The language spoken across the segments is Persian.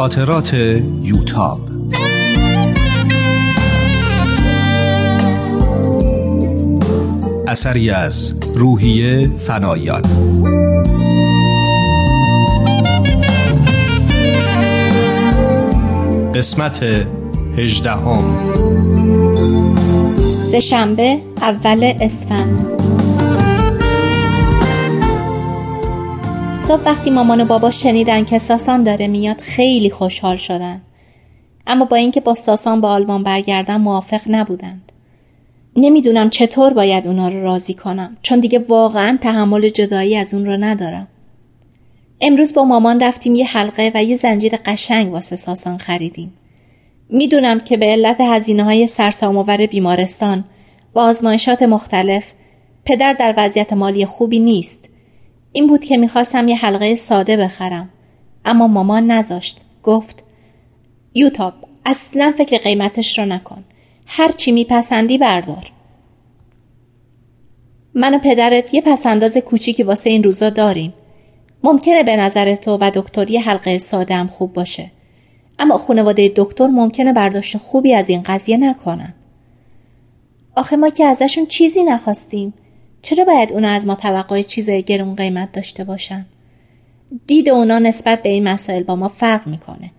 خاطرات یوتاب. اثری از روحیه فنایان. قسمت هجدهم. سهشنبه اول اسفند. صبح وقتی مامان و بابا شنیدن که ساسان داره میاد خیلی خوشحال شدن. اما با اینکه با ساسان به آلمان برگردن موافق نبودند. نمی‌دونم چطور باید اونا رو راضی کنم چون دیگه واقعا تحمل جدایی از اون رو ندارم. امروز با مامان رفتیم یه حلقه و یه زنجیر قشنگ واسه ساسان خریدیم. می‌دونم که به علت هزینه های سرسام‌آور بیمارستان و آزمایشات مختلف پدر در وضعیت مالی خوبی نیست. این بود که می‌خواستم یه حلقه ساده بخرم. اما مامان نذاشت. گفت یوتاب اصلا فکر قیمتش رو نکن. هر چی میپسندی بردار. من و پدرت یه پسنداز کوچیکی واسه این روزا داریم. ممکنه به نظر تو و دکتری حلقه ساده هم خوب باشه. اما خانواده دکتر ممکنه برداشت خوبی از این قضیه نکنن. آخه ما که ازشون چیزی نخواستیم. چرا باید اونا از ما توقع چیزای گرون قیمت داشته باشن دید اونا نسبت به این مسائل با ما فرق می‌کنه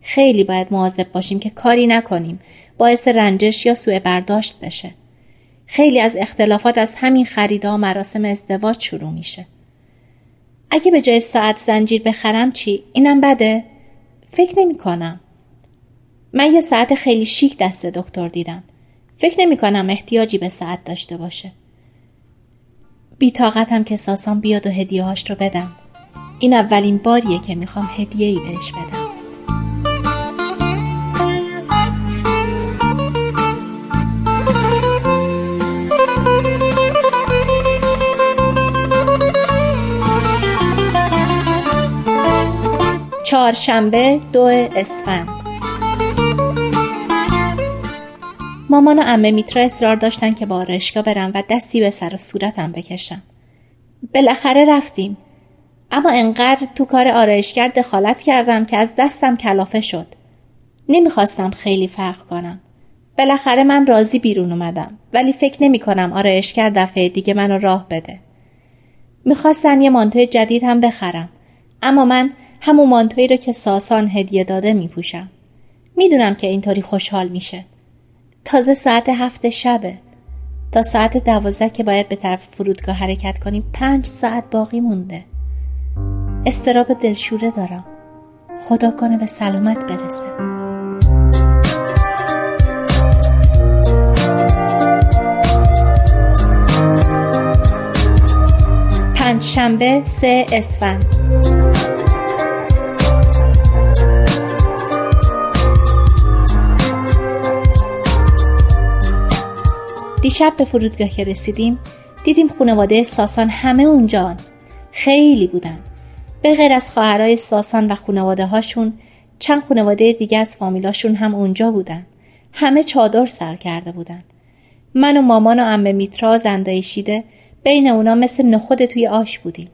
خیلی باید مواظب باشیم که کاری نکنیم باعث رنجش یا سوء برداشت بشه خیلی از اختلافات از همین خریدا مراسم ازدواج شروع میشه اگه به جای ساعت زنجیر بخرم چی؟ اینم بده؟ فکر نمی کنم. من یه ساعت خیلی شیک دست دکتر دیدم. فکر نمی کنم احتیاجی به ساعت داشته باشه. بیتاقتم که ساسان بیاد و هدیه هاش رو بدم. این اولین باریه که می‌خوام هدیه ای بهش بدم. چهارشنبه دو اسفند مامان و امه میترا اصرار داشتن که با آرایشگاه برم و دستی به سر و صورتم بکشم بالاخره رفتیم. اما انقدر تو کار آرایشگر دخالت کردم که از دستم کلافه شد. نمی‌خواستم خیلی فرق کنم. بالاخره من راضی بیرون اومدم ولی فکر نمی کنم آرایشگر دفعه دیگه منو راه بده. می‌خواستن یه مانتوی جدید هم بخرم اما من همون مانتویی رو که ساسان هدیه داده می پوشم. می‌دونم که اینطوری خوشحال میشه. تازه ساعت هفت شبه. تا ساعت دوازده که باید به طرف فرودگاه حرکت کنیم پنج ساعت باقی مونده. استراب دلشوره دارم. خدا کنه به سلامت برسه. پنج شنبه سه اسفند دیشب به فرودگاه که رسیدیم دیدیم خانواده ساسان همه اونجان خیلی بودن. به غیر از خواهرای ساسان و خانواده هاشون چند خانواده دیگه از فامیلاشون هم اونجا بودن. همه چادر سر کرده بودن. من و مامان و امه میترا زندای شیده بین اونا مثل نخود توی آش بودیم.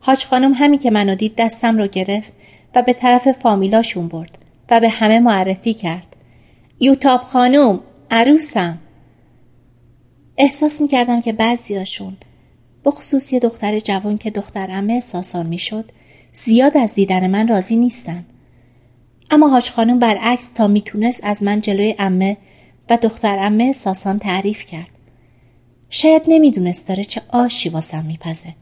حاج خانم همین که منو دید دستم رو گرفت و به طرف فامیلاشون برد و به همه معرفی کرد. یوتاب خانم عروسم. احساس می‌کردم که بعضیاشون بخصوص یه دختر جوان که دختر امه ساسان می‌شد زیاد از دیدن من راضی نیستن. اما هاش خانم برعکس تا می‌تونست از من جلوی امه و دختر امه ساسان تعریف کرد. شاید نمی‌دونست داره چه آشی واسم میپزه.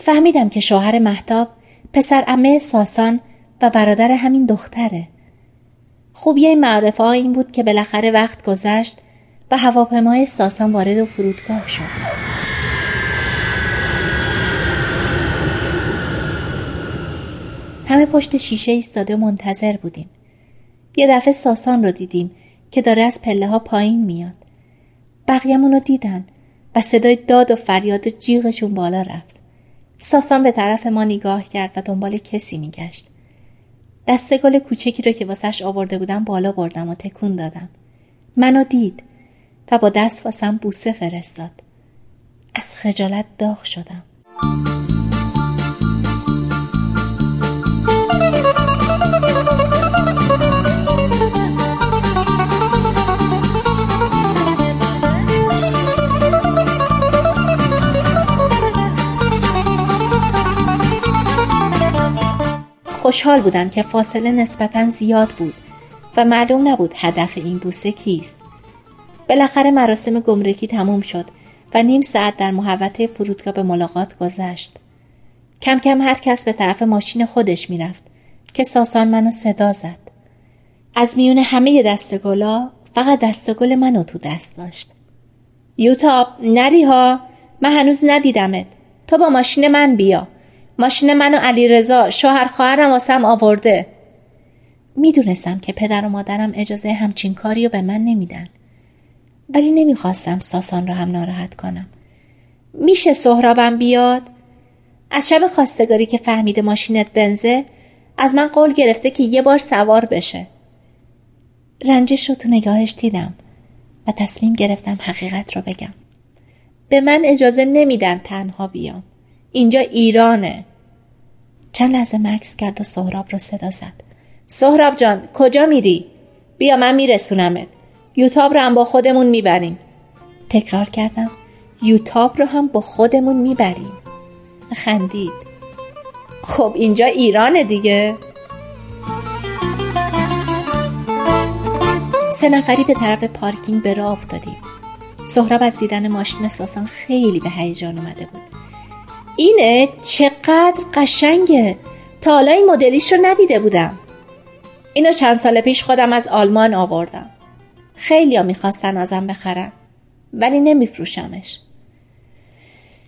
فهمیدم که شوهر محتاب پسر امه ساسان و برادر همین دختره. خوبیه معرفه این بود که بالاخره وقت گذشت و هواپیمای ساسان وارد فرودگاه شد. همه پشت شیشه ایستاده منتظر بودیم. یه دفعه ساسان رو دیدیم که داره از پله ها پایین میاد. بقیه‌مون رو دیدن و صدای داد و فریاد و جیغشون بالا رفت. ساسان به طرف ما نگاه کرد و دنبال کسی میگشت. دسته گل کوچکی رو که واسش آورده بودم بالا بردم و تکون دادم. منو دید. و با دست واسم بوسه فرستاد. از خجالت داغ شدم. خوشحال بودم که فاصله نسبتا زیاد بود و معلوم نبود هدف این بوسه کیست. بالاخره مراسم گمرکی تموم شد و نیم ساعت در محوطه فرودگاه به ملاقات گذشت. کم کم هر کس به طرف ماشین خودش می‌رفت که ساسان منو صدا زد. از میون همه دستگلا فقط دستگل منو تو دست داشت. یوتاب نری ها من هنوز ندیدمت. تو با ماشین من بیا. ماشین من و علی رضا شوهر خواهرم واسم آورده. می‌دونستم که پدر و مادرم اجازه همچین کاری رو به من نمیدن. ولی نمی‌خواستم ساسان رو هم ناراحت کنم. میشه سهرابم بیاد؟ از شب خواستگاری که فهمیده ماشینت بنزه از من قول گرفته که یه بار سوار بشه. رنجش رو تو نگاهش دیدم و تصمیم گرفتم حقیقت رو بگم. به من اجازه نمیدن تنها بیام. اینجا ایرانه. چند لحظه مکس کرد و سهراب رو صدا زد. سهراب جان کجا میری؟ بیا من میرسونمت. یوتاب رو هم با خودمون می‌بریم. تکرار کردم. یوتاب رو هم با خودمون می‌بریم. خندید. خب اینجا ایرانه دیگه. سه نفری به طرف پارکینگ به راه افتادیم. سهراب از دیدن ماشین ساسان خیلی به هیجان اومده بود. اینه؟ چقدر قشنگه. تا حالا این مدلیش رو ندیده بودم. اینو چند سال پیش خودم از آلمان آوردم. خیلی ها می‌خواستن ازم بخرن ولی نمیفروشمش.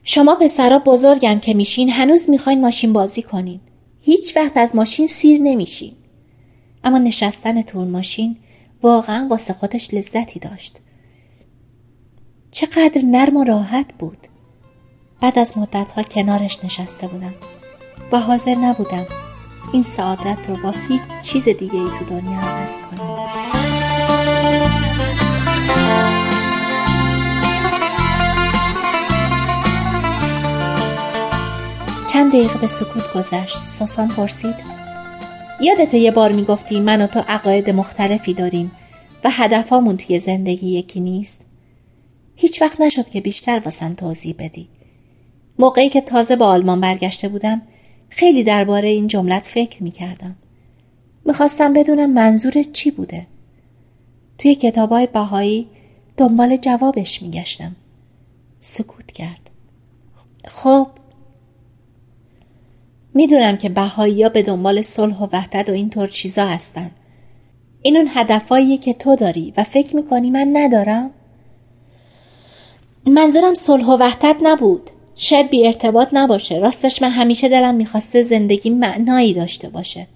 شما پسرا بزرگم که میشین هنوز می‌خواین ماشین بازی کنین. هیچ وقت از ماشین سیر نمیشین. اما نشستن تو ماشین واقعا واسه خودش لذتی داشت. چقدر نرم و راحت بود. بعد از مدتها کنارش نشسته بودم. و حاضر نبودم. این سعادت رو با هیچ چیز دیگه ای تو دنیا عوض کنم. چند دقیقه به سکوت گذشت ساسان پرسید یادت یه بار می‌گفتی من و تو عقاید مختلفی داریم و هدفامون توی زندگی یکی نیست هیچ وقت نشد که بیشتر واسم توضیح بدی موقعی که تازه به آلمان برگشته بودم خیلی درباره این جملت فکر می کردم. می‌خواستم بدونم منظورت چی بوده. توی کتابای بهایی دنبال جوابش میگشتم. سکوت کرد. خب می‌دونم که بهایی ها به دنبال صلح و وحدت و اینطور چیزا هستن. این اون هدفهاییه که تو داری و فکر می‌کنی من ندارم؟ منظورم صلح و وحدت نبود. شاید بی ارتباط نباشه راستش من همیشه دلم می‌خواسته زندگی معنایی داشته باشه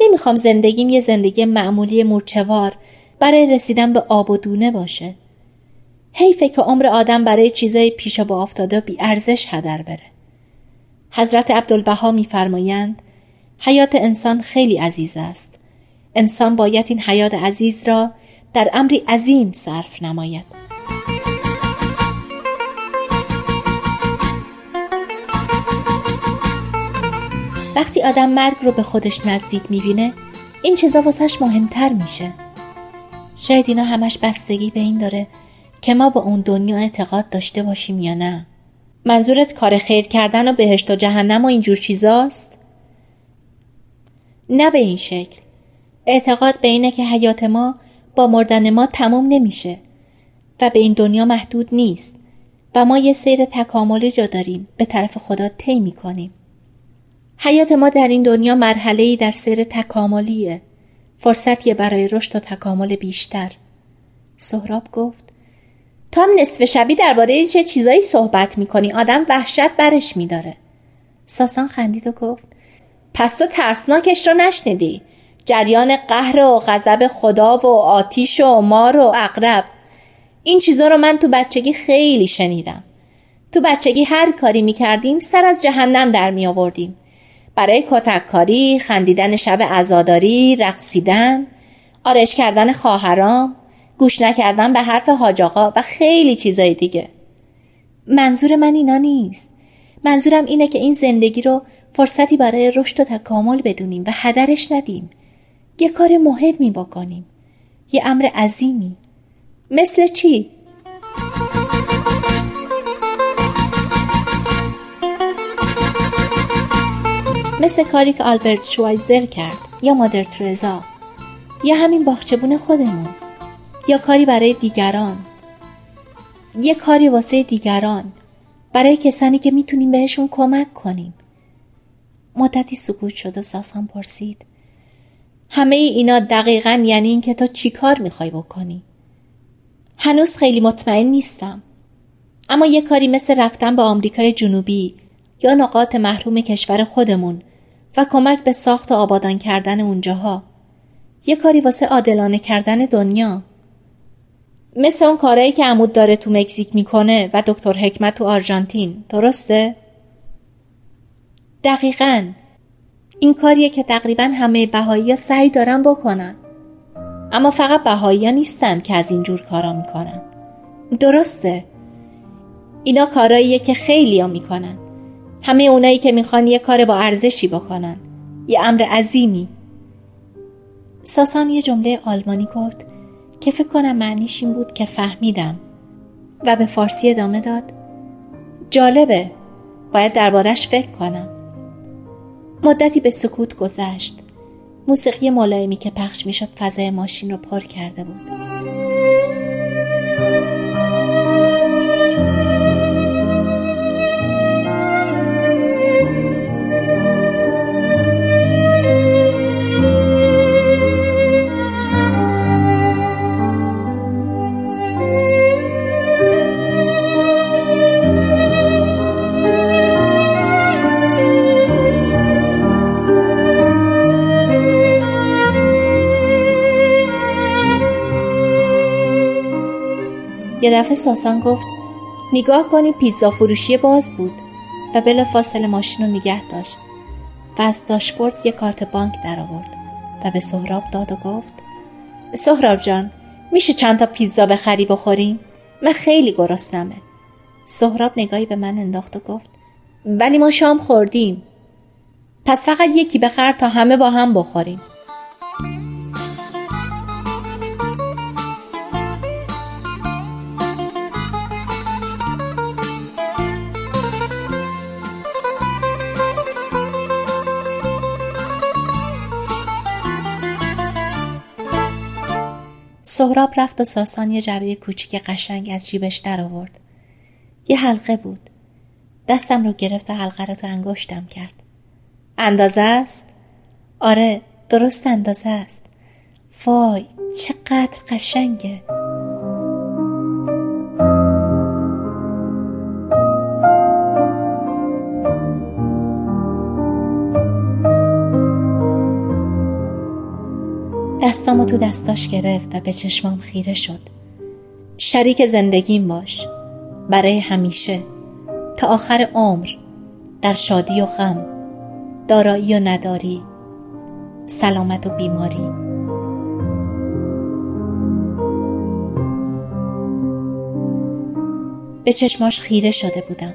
نمی‌خوام زندگیم یه زندگی معمولی مورچوار برای رسیدن به آب و دونه باشه حیفه که عمر آدم برای چیزای پیش با افتاده بی ارزش هدر بره حضرت عبدالبها میفرمایند حیات انسان خیلی عزیز است. انسان باید این حیات عزیز را در امری عظیم صرف نماید. وقتی آدم مرگ رو به خودش نزدیک می‌بینه این چیزا واسش مهمتر میشه. شاید اینا همش بستگی به این داره که ما با اون دنیا اعتقاد داشته باشیم یا نه. منظورت کار خیر کردن و بهشت و جهنم و اینجور چیزاست؟ نه به این شکل اعتقاد به اینه که حیات ما با مردن ما تموم نمیشه و به این دنیا محدود نیست و ما یه سیر تکاملی را داریم به طرف خدا طی می‌کنیم حیات ما در این دنیا مرحله در سیر تکاملیه. فرصتیه برای رشد و تکامل بیشتر. سهراب گفت تو هم نصف شبی درباره چه چیزایی صحبت می‌کنی آدم وحشت برش میداره. ساسان خندید و گفت پس تو ترسناکش رو نشنیدی. جریان قهر و غضب خدا و آتیش و مار و اقرب این چیزا رو من تو بچگی خیلی شنیدم. تو بچگی هر کاری می‌کردیم سر از جهنم در می آوردیم. برای کتککاری، خندیدن شب عزاداری، رقصیدن، آرش کردن خواهرام، گوش نکردن به حرف حاجاقا و خیلی چیزای دیگه. منظور من اینا نیست. منظورم اینه که این زندگی رو فرصتی برای رشد و تکامل بدونیم و هدرش ندیم. یه کار مهمی بکنیم. یه امر عظیمی. مثل چی؟ مثل کاری که آلبرت شوایزر کرد یا مادر ترزا یا همین باغچبون خودمون یا کاری برای دیگران؟ یه کاری واسه دیگران برای کسانی که می‌تونیم بهشون کمک کنیم. مدتی سکوت شد و ساسان پرسید. همه اینا دقیقا یعنی این که تو چی کار می‌خوای بکنی؟ هنوز خیلی مطمئن نیستم. اما یه کاری مثل رفتن به آمریکای جنوبی یا نقاط محروم کشور خودمون و کمک به ساخت و آبادان کردن اونجاها. یه کاری واسه عادلانه کردن دنیا. مثل اون کارهایی که عمود داره تو مکزیک می‌کنه و دکتر حکمت تو آرژانتین. درسته؟ دقیقا. این کاریه که تقریبا همه بهایی سعی دارن بکنن. اما فقط بهایی نیستن که از اینجور کارا می‌کنن. درسته. اینا کاراییه که خیلی ها می‌کنن. همه اونایی که می‌خوان یه کار با ارزشی بکنن. یه امر عظیمی. ساسان یه جمله آلمانی گفت که فکر کنم معنیش این بود که فهمیدم. و به فارسی ادامه داد جالبه باید دربارش فکر کنم. مدتی به سکوت گذشت. موسیقی ملایمی که پخش می‌شد فضای ماشین رو پر کرده بود. دفعه ساسان گفت نگاه کنید پیزا فروشی باز بود. و بلا فاصله ماشین رو نگه داشت. و از داشبورد یه کارت بانک در آورد و به سهراب داد و گفت سهراب جان میشه چند تا پیتزا بخری بخوریم؟ من خیلی گرسنمه. سهراب نگاهی به من انداخت و گفت ولی ما شام خوردیم. پس فقط یکی بخر تا همه با هم بخوریم. سهراب رفت و ساسان یه جعبه کوچیک قشنگ از جیبش در آورد. یه حلقه بود. دستم رو گرفت و حلقه رو تو انگشتم کرد. اندازه است؟ آره درست اندازه است. وای چقدر قشنگه. دستامو تو دستاش گرفت و به چشمام خیره شد. شریک زندگیم باش. برای همیشه. تا آخر عمر. در شادی و غم. دارایی و نداری. سلامت و بیماری. به چشماش خیره شده بودم.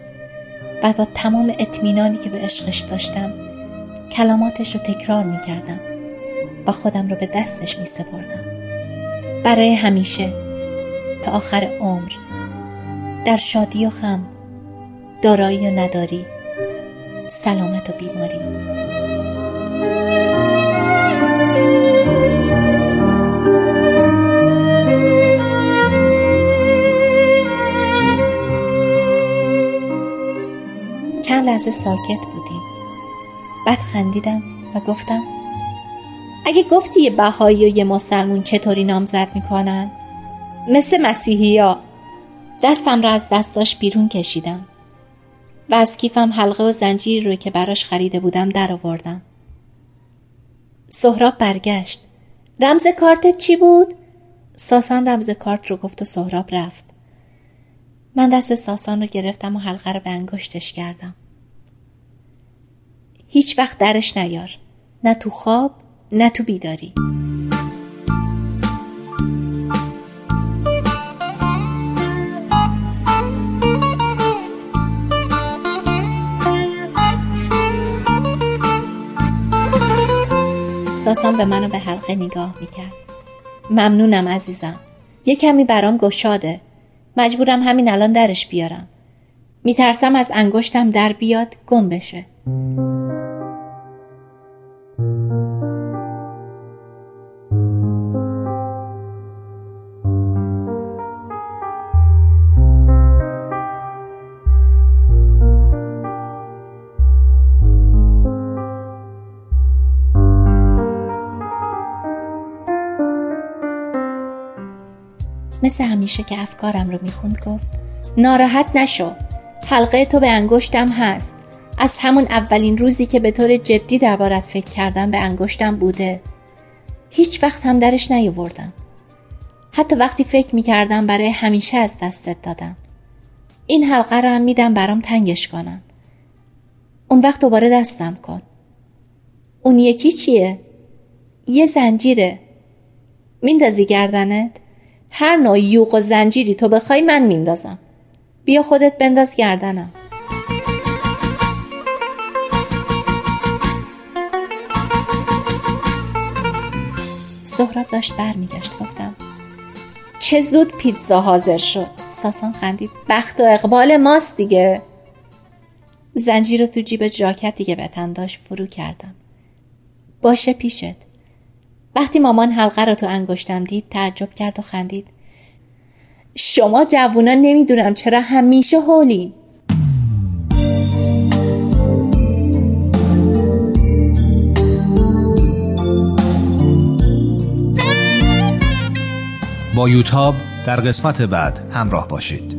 و با تمام اطمینانی که به عشقش داشتم کلماتش رو تکرار می کردم خودم رو به دستش می سپردم. برای همیشه تا آخر عمر در شادی و خم دارایی و نداری سلامت و بیماری چند لحظه ساکت بودیم بعد خندیدم و گفتم اگه گفتی یه بهایی و یه مسلمون چطوری نامزد می‌کنن؟ مثل مسیحی ها. دستم را از دستاش بیرون کشیدم و از کیفم حلقه و زنجیر رو که براش خریده بودم در آوردم. سهراب برگشت. رمز کارتت چی بود؟ ساسان رمز کارت رو گفت و سهراب رفت. من دست ساسان رو گرفتم و حلقه رو به انگشتش کردم. هیچ وقت درش نیار. نه تو خواب نه تو بیداری. ساسان به منو به حلقه نگاه می‌کرد. ممنونم عزیزم. یه کمی برام گشاده. مجبورم همین الان درش بیارم. میترسم از انگشتم در بیاد گم بشه. مثل همیشه که افکارم رو می‌خوند گفت ناراحت نشو. حلقه تو به انگشتم هست. از همون اولین روزی که به طور جدی دربارت فکر کردم به انگشتم بوده. هیچ وقت هم درش نیاوردم. حتی وقتی فکر می‌کردم برای همیشه از دستت دادم. این حلقه رو هم میدم برام تنگش کنم. اون وقت دوباره دستم کن. اون یکی چیه؟ یه زنجیره. میندازی گردنت؟ هر نوع یوق و زنجیری تو بخوای من میندازم. بیا خودت بنداز گردنم. سهراب داشت برمیگشت گفتم چه زود پیتزا حاضر شد. ساسان خندید بخت و اقبال ماست دیگه. زنجیر رو تو جیب جاکتی که به داشت فرو کردم. باشه پیشت. وقتی مامان حلقه رو تو انگشتم دید تعجب کرد و خندید. شما جوونا نمی‌دونم چرا همیشه هولین با یوتاب در قسمت بعد همراه باشید.